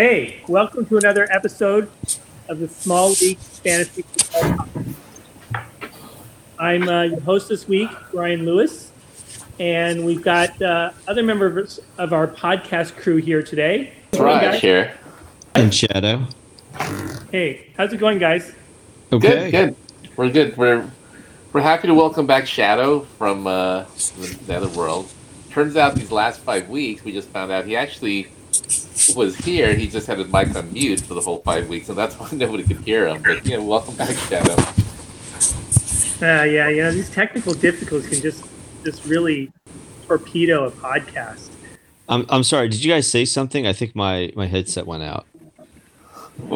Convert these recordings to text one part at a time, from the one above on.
Hey, welcome to another episode of the Small League Fantasy Football Podcast. I'm uh, your host this week, Brian Lewis, and we've got uh, other members of our podcast crew here today. That's Hey, right guys. here. And Shadow. Hey, how's it going, guys? Okay. Good, good. We're good. We're we're happy to welcome back Shadow from uh, the Netherworld. Turns out these last five weeks, we just found out he actually was here. He just had his mic on mute for the whole five weeks, and that's why nobody could hear him. But yeah, welcome back, Shadow. Uh, yeah, you know these technical difficulties can just just really torpedo a podcast. I'm, I'm sorry. Did you guys say something? I think my, my headset went out.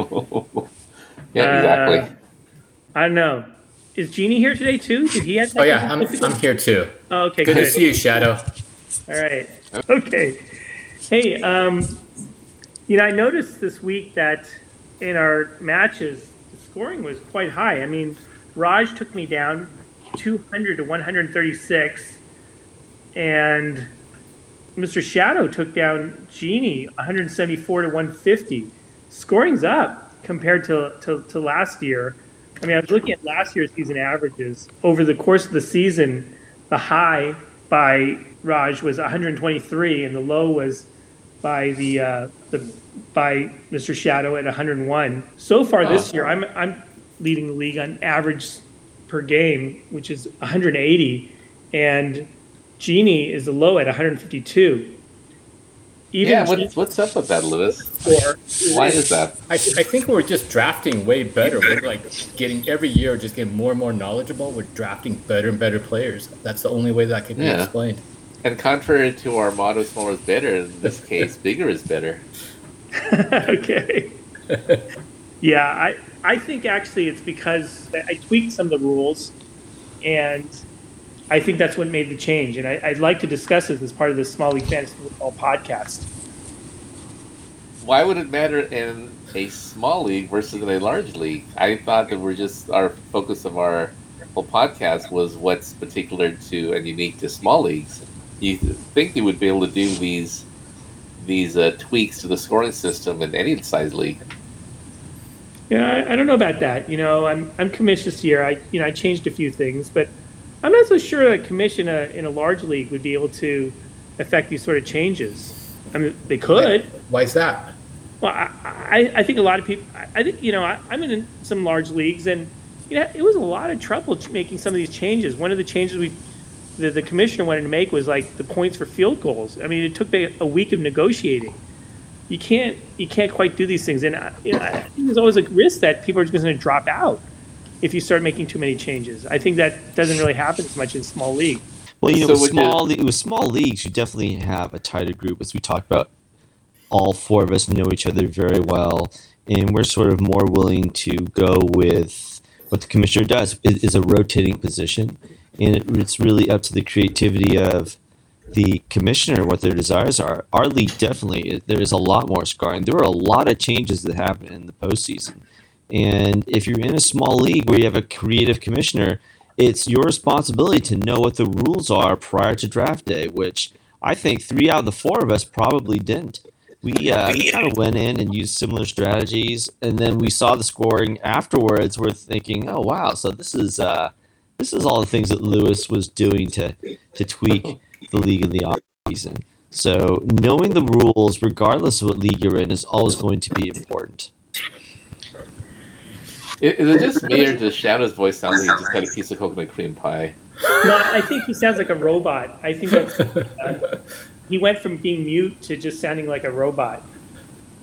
yeah, exactly. Uh, I don't know. Is Jeannie here today too? Did he have? Oh yeah, I'm. I'm here too. Oh, okay, Good good. to see you, Shadow. All right. Okay. Hey, um, you know, I noticed this week that in our matches, the scoring was quite high. I mean, Raj took me down 200 to 136, and Mr. Shadow took down Genie 174 to 150. Scoring's up compared to, to, to last year. I mean, I was looking at last year's season averages. Over the course of the season, the high by Raj was 123, and the low was by the uh, the by Mr. Shadow at 101. So far this Oh. year, I'm I'm leading the league on average per game, which is 180, and Genie is the low at 152. Even yeah, Genie what's what's up with that, Lewis? score Why is that? I, I think we're just drafting way better. We're like getting every year, just getting more and more knowledgeable. We're drafting better and better players. That's the only way that can be Yeah. explained. And contrary to our motto, smaller is better. In this case, bigger is better. okay. yeah, I I think actually it's because I tweaked some of the rules, and I think that's what made the change. And I, I'd like to discuss this as part of the Small League Fantasy Football podcast. Why would it matter in a small league versus in a large league? I thought that we're just our focus of our whole podcast was what's particular to and unique to small leagues. You think you would be able to do these these uh, tweaks to the scoring system in any size league? Yeah, I, I don't know about that. You know, I'm I'm commissioned this year. I you know I changed a few things, but I'm not so sure that commission a, in a large league would be able to affect these sort of changes. I mean, they could. Why is that? Well, I, I, I think a lot of people. I- I think you know I, I'm in some large leagues, and you know it was a lot of trouble making some of these changes. One of the changes we, the, the commissioner wanted to make was like the points for field goals. I mean, it took me a week of negotiating. You can't you can't quite do these things, and I, you know, I think there's always a risk that people are just going to drop out if you start making too many changes. I think that doesn't really happen as much in small league. Well, you know, So with with small, le- with small leagues, you definitely have a tighter group, as we talked about. All four of us know each other very well, and we're sort of more willing to go with what the commissioner does. It is a rotating position, and it, it's really up to the creativity of the commissioner what their desires are. Our league definitely there is a lot more scarring. There were a lot of changes that happened in the postseason, and if you're in a small league where you have a creative commissioner, it's your responsibility to know what the rules are prior to draft day, which I think three out of the four of us probably didn't. We, uh, kind of went in and used similar strategies, and then we saw the scoring afterwards. We're thinking, oh wow, so this is uh, this is all the things that Lewis was doing to to tweak the league in the offseason. So knowing the rules, regardless of what league you're in, is always going to be important. I- Is it just me or does Shadow's voice sound like he just had a piece of coconut cream pie? No, I think he sounds like a robot. I think that's, uh, he went from being mute to just sounding like a robot.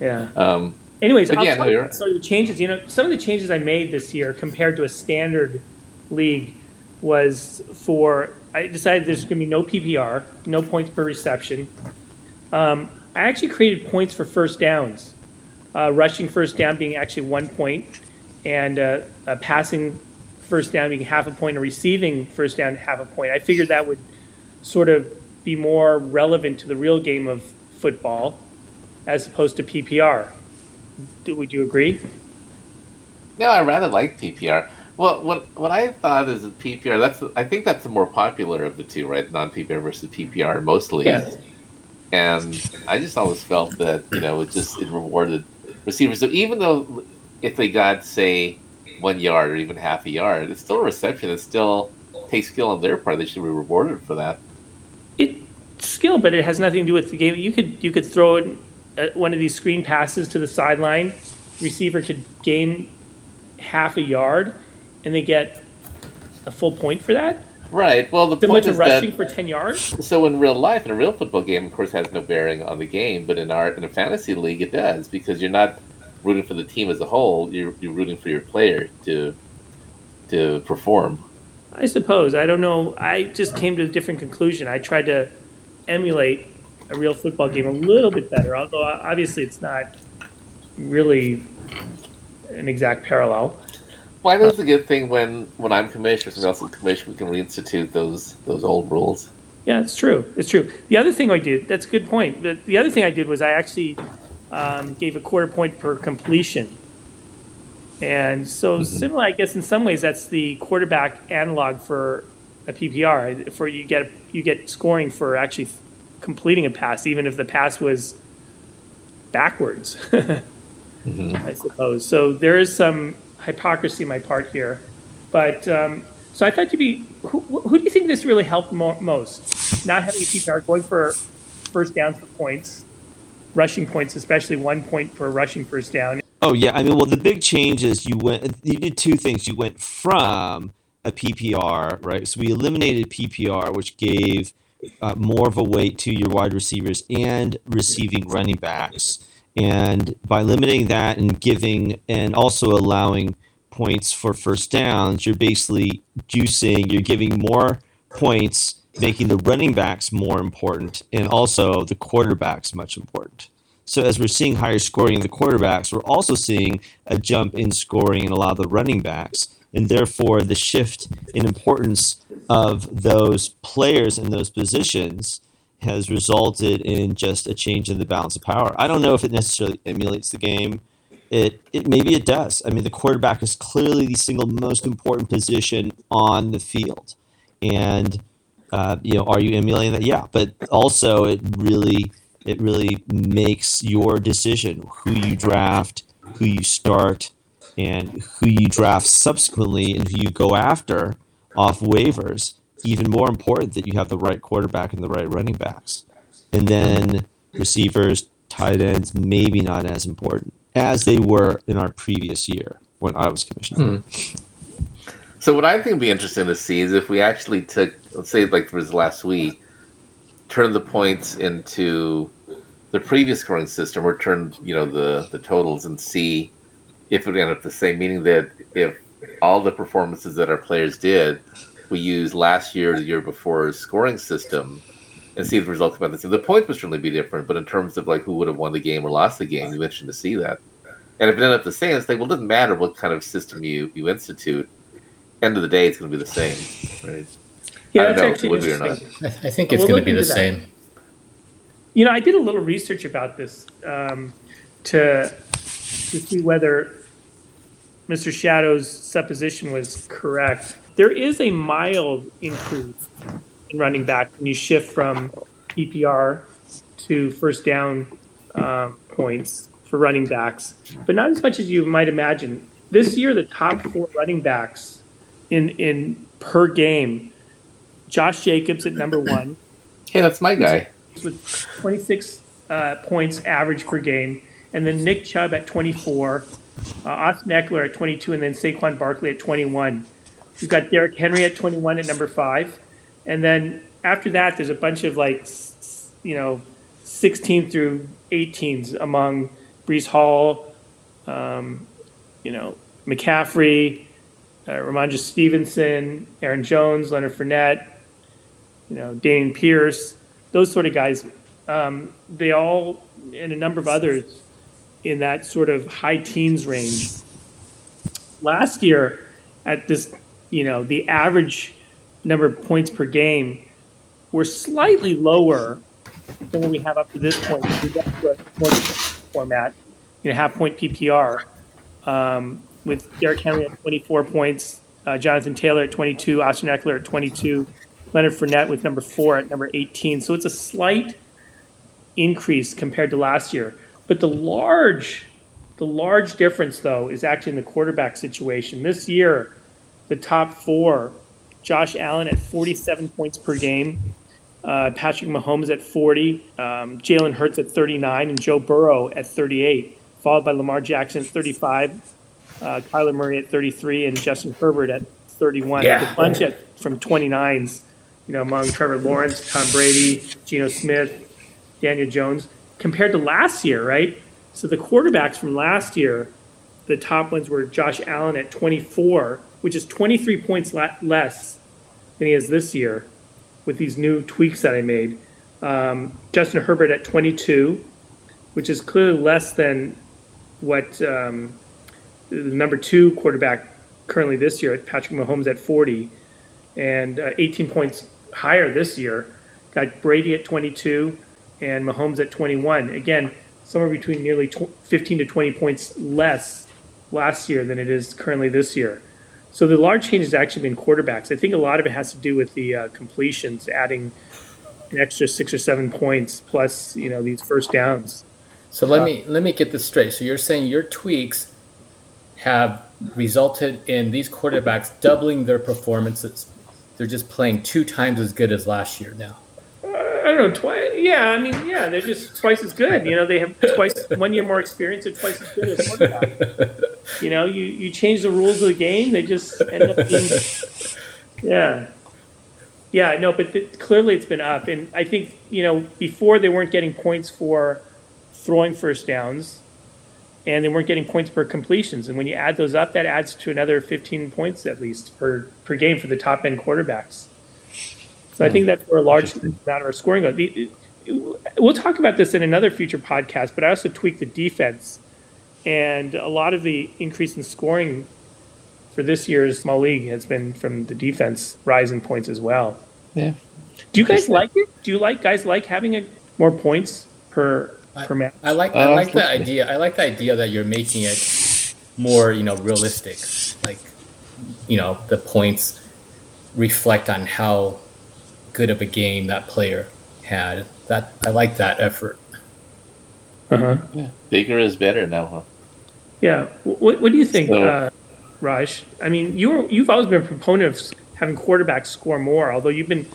Yeah. Um, Anyways, I'll yeah, tell no, you you're- so the changes. You know, some of the changes I made this year compared to a standard league was for I decided there's going to be no PPR, no points per reception. Um, I actually created points for first downs, uh, rushing first down being actually one point, and uh, passing first down being half a point, and receiving first down half a point. I figured that would sort of be more relevant to the real game of football as opposed to PPR. Do- Would you agree? No, I rather like PPR. Well, what what I thought is that PPR. That's I think that's the more popular of the two, right? Non PPR versus PPR mostly. Yes. and I just always felt that you know it just it rewarded receivers. So even though if they got say one yard or even half a yard, it's still a reception. It still takes skill on their part. They should be rewarded for that. It's skill, but it has nothing to do with the game. You could you could throw uh, one of these screen passes to the sideline. Receiver could gain half a yard, and they get a full point for that. Right. Well, the Similar point to is rushing that for ten yards. so in real life, in a real football game, of course, has no bearing on the game. But in our in a fantasy league, it does because you're not rooting for the team as a whole. You're you're rooting for your player to to perform. I suppose. I don't know. I just came to a different conclusion. I tried to emulate a real football game a little bit better, although obviously it's not really an exact parallel. Well, I know it's a good thing when when I'm commissioner, somebody else is commissioner, we can reinstitute those those old rules. Yeah, it's true. It's true. The other thing I did, that's a good point. The, the other thing I did was I actually um, gave a quarter point per completion. And so mm-hmm. similar, I guess in some ways that's the quarterback analog for a PPR. For you get you get scoring for actually completing a pass, even if the pass was backwards. Mm-hmm. I suppose. So there is some hypocrisy my part here, but um, so I thought you'd be. Who, who do you think this really helped mo- most? Not having a PPR, going for first downs for points, rushing points, especially one point for a rushing first down. Oh yeah, I mean, well, the big change is you went. You did two things. You went from a PPR, right? So we eliminated PPR, which gave uh, more of a weight to your wide receivers and receiving running backs. And by limiting that and giving, and also allowing points for first downs, you're basically juicing. You're giving more points, making the running backs more important, and also the quarterbacks much important. So as we're seeing higher scoring in the quarterbacks, we're also seeing a jump in scoring in a lot of the running backs, and therefore the shift in importance of those players in those positions has resulted in just a change in the balance of power. I don't know if it necessarily emulates the game. It, it maybe it does. I mean, the quarterback is clearly the single most important position on the field, and uh, you know, are you emulating that? Yeah, but also it really it really makes your decision who you draft, who you start, and who you draft subsequently, and who you go after off waivers. Even more important that you have the right quarterback and the right running backs, and then receivers, tight ends, maybe not as important as they were in our previous year when I was commissioner. Hmm. So what I think would be interesting to see is if we actually took, let's say, like for this last week, turn the points into the previous scoring system, or turn you know the the totals and see if it would end up the same. Meaning that if all the performances that our players did, we use last year, or the year before scoring system, and see the results about this. So the points would certainly be different, but in terms of like who would have won the game or lost the game, you mentioned to see that. And if it ended up the same, it's like, well, it doesn't matter what kind of system you you institute. End of the day, it's going to be the same, right? Yeah, I that's don't know, actually would we or interesting. not. I, I think We'll it's going to be the into that. same. You know, I did a little research about this um, to to see whether Mr. Shadow's supposition was correct. There is a mild increase in running back when you shift from PPR to first down um, points for running backs, but not as much as you might imagine. This year, the top four running backs in in per game, Josh Jacobs at number one Hey, that's my guy. with 26 uh, points average per game, and then Nick Chubb at 24, uh, Austin Ekeler at 22, and then Saquon Barkley at 21. We've got Derrick Henry at 21 at number five, and then after that, there's a bunch of like, you know, 16 through 18s among Breece Hall, um, you know, McCaffrey, uh, Rhamondre Stevenson, Aaron Jones, Leonard Fournette, you know, Dameon Pierce, those sort of guys. Um, they all, and a number of others in that sort of high teens range. Last year, at this, you know, the average number of points per game were slightly lower than what we have up to this point. We got to a format, you know, half point PPR, um, with Derrick Henry at 24 points, uh, Jonathan Taylor at 22, Austin Ekeler at 22, Leonard Fournette with number four at number 18. So it's a slight increase compared to last year. But the large, the large difference though is actually in the quarterback situation. This year, the top four, Josh Allen at 47 points per game, uh, Patrick Mahomes at 40, um, Jalen Hurts at 39, and Joe Burrow at 38, followed by Lamar Jackson at 35, uh, Kyler Murray at 33, and Justin Herbert at 31. Yeah. A bunch at, from 29s, you know, among Trevor Lawrence, Tom Brady, Geno Smith, Daniel Jones, compared to last year, right? So the quarterbacks from last year, the top ones were Josh Allen at 24, which is 23 points less than he is this year with these new tweaks that I made. Um, Justin Herbert at 22, which is clearly less than what um, the number two quarterback currently this year, Patrick Mahomes at 40, and uh, 18 points higher this year. Got Brady at 22 and Mahomes at 21. Again, somewhere between nearly tw- 15 to 20 points less last year than it is currently this year. So the large change has actually been quarterbacks. I think a lot of it has to do with the uh, completions, adding an extra six or seven points plus, you know, these first downs. So let me let me get this straight. So you're saying your tweaks have resulted in these quarterbacks doubling their performances. They're just playing two times as good as last year now. I don't know, twice. Yeah, I mean, yeah, they're just twice as good. You know, they have twice one year more experience and twice as good as quarterback. You know, you you change the rules of the game, they just end up being. Yeah, yeah, no, but th- clearly it's been up, and I think you know before they weren't getting points for throwing first downs, and they weren't getting points per completions, and when you add those up, that adds to another 15 points at least per per game for the top end quarterbacks. So I think hmm. that's where a large amount of our scoring goes. The- We'll talk about this in another future podcast, but I also tweaked the defense, and a lot of the increase in scoring for this year's small league has been from the defense rising points as well. Yeah. Do you guys like it? Do you like guys like having a, more points per per match? I like I Uh, like the idea. I like the idea that you're making it more, you know, realistic. Like, you know, the points reflect on how good of a game that player had. That I like that effort. Uh-huh. Bigger is better now, huh? Yeah. What, what do you think, So- uh, Raj? I mean, you you've always been a proponent of having quarterbacks score more, although you've been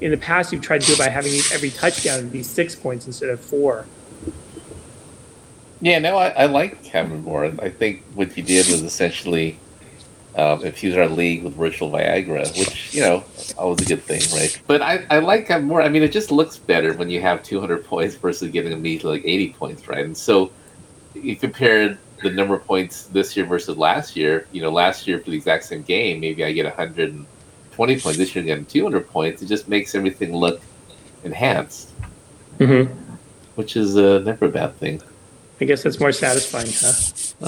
in the past you've tried to do it by having every touchdown be six points instead of four. Yeah, no, I, I like having more. I think what you did was essentially um, infuse our league with virtual Viagra, which, you know, always a good thing, right? But I, I like having more. I mean, it just looks better when you have 200 points versus getting a measly like 80 points, right? And so you compare the number of points this year versus last year. You know, last year for the exact same game, maybe I get 120 points. This year, I'm getting 200 points. It just makes everything look enhanced, Mm-hmm. which is uh, never a bad thing. I guess that's more satisfying, huh?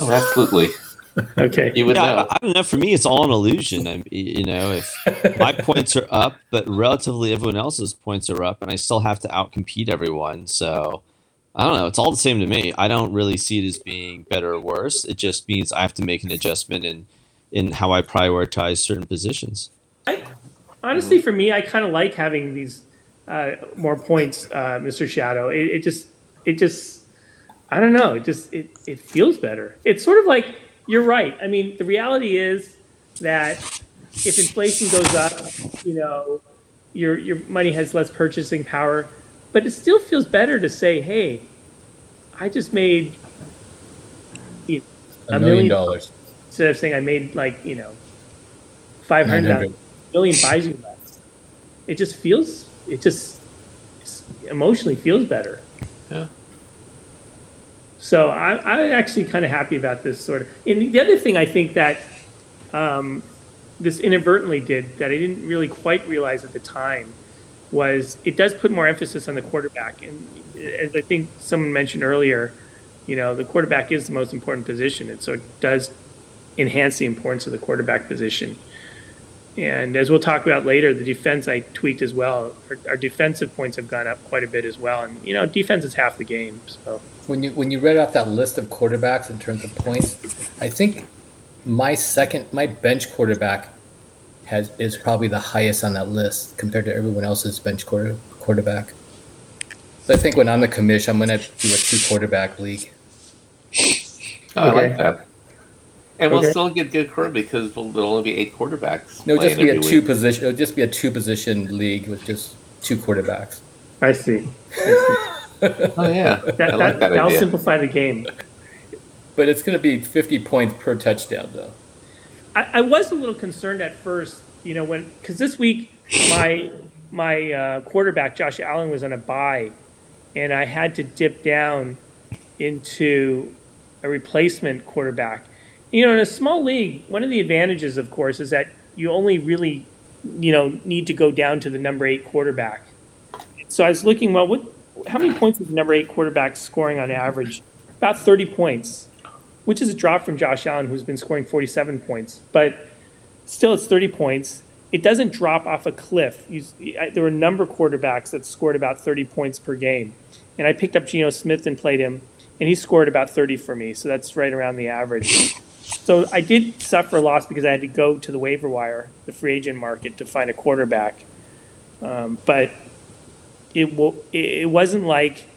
Oh, absolutely. Okay. You would Yeah, know. I, I don't know. For me, it's all an illusion. I, you know, if my points are up, but relatively everyone else's points are up, and I still have to outcompete everyone. So I don't know. It's all the same to me. I don't really see it as being better or worse. It just means I have to make an adjustment in in how I prioritize certain positions. I, honestly, for me, I kind of like having these uh, more points, uh, Mr. Shadow. It, it just, it just, I don't know. It just, it, it feels better. It's sort of like you're right. I mean, the reality is that if inflation goes up, you know, your your money has less purchasing power, but it still feels better to say, hey, I just made A A million million dollars. instead of saying I made like you know five hundred 900. million buys you less. It just feels it just emotionally feels better. Yeah. So I, I'm actually kind of happy about this sort of. And the other thing I think that um, this inadvertently did that I didn't really quite realize at the time was it does put more emphasis on the quarterback. And as I think someone mentioned earlier, you know, the quarterback is the most important position. And so it does enhance the importance of the quarterback position. And as we'll talk about later, the defense I tweaked as well. Our, our defensive points have gone up quite a bit as well. And, you know, defense is half the game. So, When you when you read off that list of quarterbacks in terms of points, I think my second my bench quarterback has is probably the highest on that list compared to everyone else's bench quarter, quarterback. So I think when I'm the commission, I'm gonna do a two quarterback league. Oh, I like that. And we'll Okay. still get good quarter because there'll only be eight quarterbacks. No, it'll just be a two week. position. It'll just be a two position league with just two quarterbacks. I see. Oh yeah, that, I like that, that will simplify the game. But it's gonna be 50 points per touchdown, though. I, I was a little concerned at first, you know, when because this week my my uh, quarterback Josh Allen was on a bye, and I had to dip down into a replacement quarterback. You know, in a small league, one of the advantages, of course, is that you only really, you know, need to go down to the number eight quarterback. So I was looking, well, what, how many points is the number eight quarterback scoring on average? About 30 points, which is a drop from Josh Allen, who's been scoring 47 points. But still, it's 30 points. It doesn't drop off a cliff. You, there were a number of quarterbacks that scored about 30 points per game. And I picked up Geno Smith and played him, and he scored about 30 for me. So that's right around the average. So I did suffer a loss because I had to go to the waiver wire, the free agent market, to find a quarterback. Um, but it, it wasn't like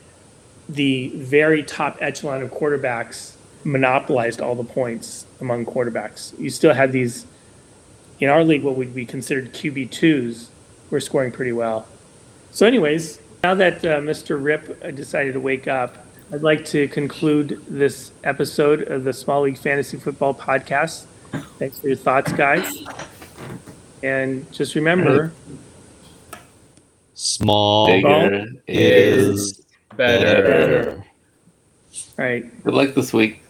the very top echelon of quarterbacks monopolized all the points among quarterbacks. You still had these, in our league, what would be considered QB2s were scoring pretty well. So, anyways, now that uh, Mr. Rip uh, decided to wake up, I'd like to conclude this episode of the Small League Fantasy Football Podcast. Thanks for your thoughts, guys. And just remember, Small Bigger is Better. better. all right, Good luck this week.